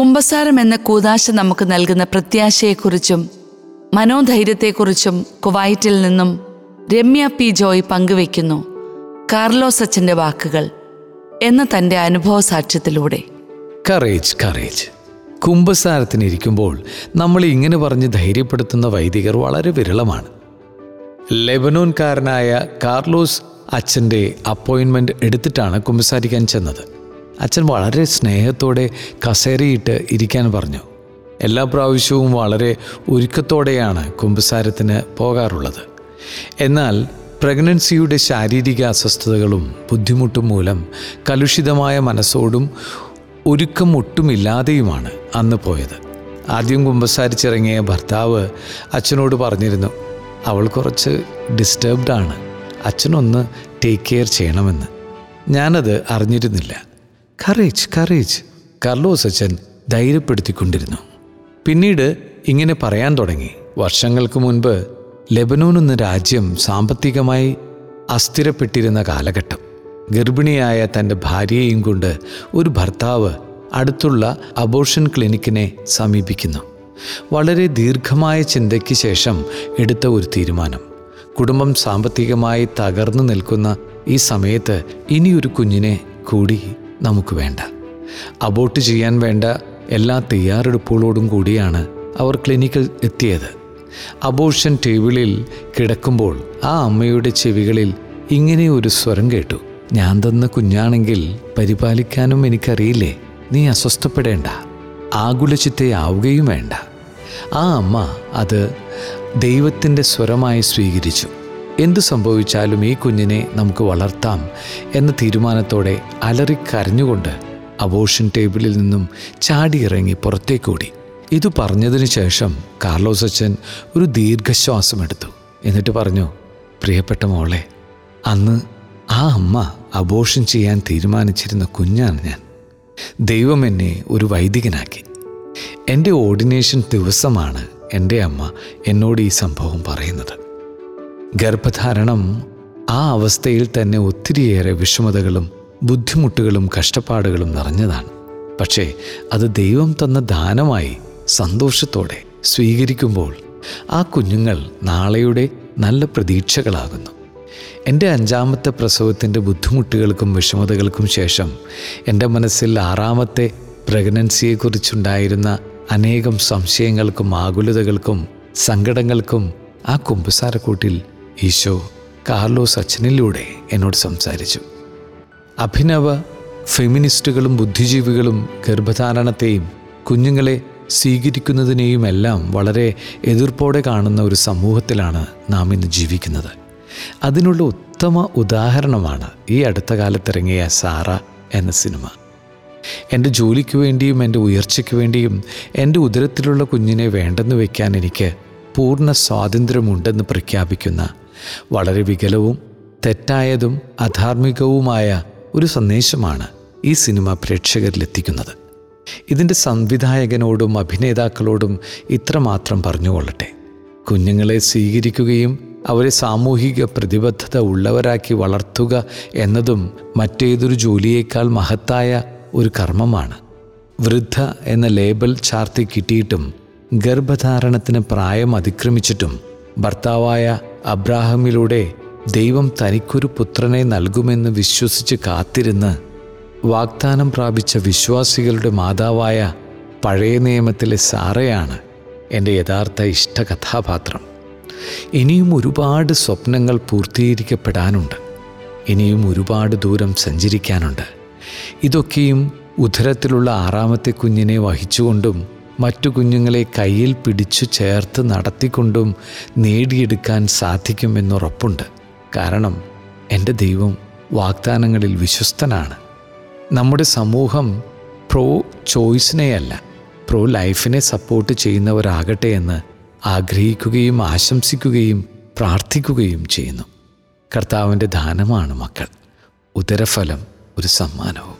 കുംഭസാരം എന്ന കൂതാശ നമുക്ക് നൽകുന്ന പ്രത്യാശയെക്കുറിച്ചും മനോധൈര്യത്തെക്കുറിച്ചും കുവൈറ്റിൽ നിന്നും രമ്യ പി ജോയ് പങ്കുവയ്ക്കുന്നു. കാർലോസ് അച്ഛന്റെ വാക്കുകൾ എന്ന തന്റെ അനുഭവ സാക്ഷ്യത്തിലൂടെ. Courage courage. കുംഭസാരത്തിനിരിക്കുമ്പോൾ നമ്മൾ ഇങ്ങനെ പറഞ്ഞ് ധൈര്യപ്പെടുത്തുന്ന വൈദികർ വളരെ വിരളമാണ്. ലെബനോൻകാരനായ കാർലോസ് അച്ഛന്റെ അപ്പോയിൻമെന്റ് എടുത്തിട്ടാണ് കുമ്പസാരിക്കാൻ ചെന്നത്. അച്ഛൻ വളരെ സ്നേഹത്തോടെ കസേരയിട്ട് ഇരിക്കാൻ പറഞ്ഞു. എല്ലാ പ്രാവശ്യവും വളരെ ഒരുക്കത്തോടെയാണ് കുമ്പസാരത്തിന് പോകാറുള്ളത്. എന്നാൽ പ്രഗ്നൻസിയുടെ ശാരീരിക അസ്വസ്ഥതകളും ബുദ്ധിമുട്ടും മൂലം കലുഷിതമായ മനസ്സോടും ഒരുക്കം ഒട്ടുമില്ലാതെയുമാണ് അന്ന് പോയത്. ആദ്യം കുമ്പസാരിച്ചിറങ്ങിയ ഭർത്താവ് അച്ഛനോട് പറഞ്ഞിരുന്നു അവൾ കുറച്ച് ഡിസ്റ്റർബ്ഡ് ആണ്. അച്ഛനൊന്ന് ടേക്ക് കെയർ ചെയ്യണമെന്ന്. ഞാനത് അറിഞ്ഞിരുന്നില്ല. കറേജ് കറേജ് കർലോസ് അച്ഛൻ ധൈര്യപ്പെടുത്തിക്കൊണ്ടിരുന്നു. പിന്നീട് ഇങ്ങനെ പറയാൻ തുടങ്ങി. വർഷങ്ങൾക്ക് മുൻപ് ലെബനോൻ എന്ന രാജ്യം സാമ്പത്തികമായി അസ്ഥിരപ്പെട്ടിരുന്ന കാലഘട്ടം. ഗർഭിണിയായ തന്റെ ഭാര്യയെയും കൊണ്ട് ഒരു ഭർത്താവ് അടുത്തുള്ള അബോർഷൻ ക്ലിനിക്കിനെ സമീപിക്കുന്നു. വളരെ ദീർഘമായ ചിന്തയ്ക്ക് ശേഷം എടുത്ത ഒരു തീരുമാനം. കുടുംബം സാമ്പത്തികമായി തകർന്നു നിൽക്കുന്ന ഈ സമയത്ത് ഇനിയൊരു കുഞ്ഞിനെ കൂടി നമുക്ക് വേണ്ട. അബോട്ട് ചെയ്യാൻ വേണ്ട എല്ലാ തയ്യാറെടുപ്പുകളോടും കൂടിയാണ് അവർ ക്ലിനിക്കിൽ എത്തിയത്. അബോഷൻ ടേബിളിൽ കിടക്കുമ്പോൾ ആ അമ്മയുടെ ചെവികളിൽ ഇങ്ങനെ ഒരു സ്വരം കേട്ടു. ഞാൻ തന്ന കുഞ്ഞാണെങ്കിൽ പരിപാലിക്കാനും എനിക്കറിയില്ലേ? നീ അസ്വസ്ഥപ്പെടേണ്ട. ആകുലചിത്തയാവുകയും വേണ്ട. ആ അമ്മ അത് ദൈവത്തിന്റെ സ്വരമായി സ്വീകരിച്ചു. എന്തു സംഭവിച്ചാലും ഈ കുഞ്ഞിനെ നമുക്ക് വളർത്താം എന്ന തീരുമാനത്തോടെ അലറിക്കരഞ്ഞുകൊണ്ട് അബോഷൻ ടേബിളിൽ നിന്നും ചാടിയിറങ്ങി പുറത്തേക്കൂടി. ഇത് പറഞ്ഞതിന് ശേഷം കാർലോസ് അച്ഛൻ ഒരു ദീർഘശ്വാസമെടുത്തു എന്നിട്ട് പറഞ്ഞു പ്രിയപ്പെട്ട മോളെ അന്ന് ആ അമ്മ അബോഷൻ ചെയ്യാൻ തീരുമാനിച്ചിരുന്ന കുഞ്ഞാണ് ഞാൻ. ദൈവം എന്നെ ഒരു വൈദികനാക്കി. എന്റെ ഓർഡിനേഷൻ ദിവസമാണ് എന്റെ അമ്മ എന്നോട് ഈ സംഭവം പറയുന്നത്. ഗർഭധാരണം ആ അവസ്ഥയിൽ തന്നെ ഒത്തിരിയേറെ വിഷമതകളും ബുദ്ധിമുട്ടുകളും കഷ്ടപ്പാടുകളും നിറഞ്ഞതാണ്. പക്ഷേ അത് ദൈവം തന്ന ദാനമായി സന്തോഷത്തോടെ സ്വീകരിക്കുമ്പോൾ ആ കുഞ്ഞുങ്ങൾ നാളെയുടെ നല്ല പ്രതീക്ഷകളാകുന്നു. എന്റെ അഞ്ചാമത്തെ പ്രസവത്തിന്റെ ബുദ്ധിമുട്ടുകൾക്കും വിഷമതകൾക്കും ശേഷം എന്റെ മനസ്സിൽ ആറാമത്തെ പ്രഗ്നൻസിയെക്കുറിച്ചുണ്ടായിരുന്ന അനേകം സംശയങ്ങൾക്കും ആകുലതകൾക്കും സങ്കടങ്ങൾക്കും ആ കുമ്പസാരക്കൂട്ടിൽ ഈശോ കാർലോസ് അച്ഛനിലൂടെ എന്നോട് സംസാരിച്ചു. അഭിനവ ഫെമിനിസ്റ്റുകളും ബുദ്ധിജീവികളും ഗർഭധാരണത്തെയും കുഞ്ഞുങ്ങളെ സ്വീകരിക്കുന്നതിനെയുമെല്ലാം വളരെ എതിർപ്പോടെ കാണുന്ന ഒരു സമൂഹത്തിലാണ് നാം ഇന്ന് ജീവിക്കുന്നത്. അതിനുള്ള ഉത്തമ ഉദാഹരണമാണ് ഈ അടുത്ത കാലത്തിറങ്ങിയ സാറ എന്ന സിനിമ. എന്റെ ജോലിക്ക് വേണ്ടിയും എന്റെ ഉയർച്ചയ്ക്ക് വേണ്ടിയും എന്റെ ഉദരത്തിലുള്ള കുഞ്ഞിനെ വേണ്ടെന്ന് വയ്ക്കാൻ എനിക്ക് പൂർണ സ്വാതന്ത്ര്യമുണ്ടെന്ന് പ്രഖ്യാപിക്കുന്ന വളരെ വികലവും തെറ്റായതും അധാർമികവുമായ ഒരു സന്ദേശമാണ് ഈ സിനിമ പ്രേക്ഷകരിലെത്തിക്കുന്നത്. ഇതിന്റെ സംവിധായകനോടും അഭിനേതാക്കളോടും ഇത്രമാത്രം പറഞ്ഞുകൊള്ളട്ടെ. കുഞ്ഞുങ്ങളെ സ്വീകരിക്കുകയും അവരെ സാമൂഹിക പ്രതിബദ്ധത ഉള്ളവരാക്കി വളർത്തുക എന്നതും മറ്റേതൊരു ജോലിയേക്കാൾ മഹത്തായ ഒരു കർമ്മമാണ്. വൃദ്ധ എന്ന ലേബൽ ചാർത്തി കിട്ടിയിട്ടും ഗർഭധാരണത്തിന് പ്രായം അതിക്രമിച്ചിട്ടും ഭർത്താവായ അബ്രാഹമിലൂടെ ദൈവം തനിക്കൊരു പുത്രനെ നൽകുമെന്ന് വിശ്വസിച്ച് കാത്തിരുന്ന് വാഗ്ദാനം പ്രാപിച്ച വിശ്വാസികളുടെ മാതാവായ പഴയ നിയമത്തിലെ സാറയാണ് എന്റെ യഥാർത്ഥ ഇഷ്ടകഥാപാത്രം. ഇനിയും ഒരുപാട് സ്വപ്നങ്ങൾ പൂർത്തീകരിക്കപ്പെടാനുണ്ട്. ഇനിയും ഒരുപാട് ദൂരം സഞ്ചരിക്കാനുണ്ട്. ഇതൊക്കെയും ഉദരത്തിലുള്ള ആറാമത്തെ കുഞ്ഞിനെ വഹിച്ചുകൊണ്ടും മറ്റു കുഞ്ഞുങ്ങളെ കയ്യിൽ പിടിച്ചു ചേർത്ത് നടത്തിക്കൊണ്ടും നേടിയെടുക്കാൻ സാധിക്കുമെന്നുറപ്പുണ്ട് കാരണം എന്റെ ദൈവം വാഗ്ദാനങ്ങളിൽ വിശ്വസ്തനാണ്. നമ്മുടെ സമൂഹം പ്രോ ചോയ്സിനെയല്ല പ്രോ ലൈഫിനെ സപ്പോർട്ട് ചെയ്യുന്നവരാകട്ടെ എന്ന് ആഗ്രഹിക്കുകയും ആശംസിക്കുകയും പ്രാർത്ഥിക്കുകയും ചെയ്യുന്നു. കർത്താവിന്റെ ദാനമാണ് മക്കൾ. ഉദരഫലം ഒരു സമ്മാനവും.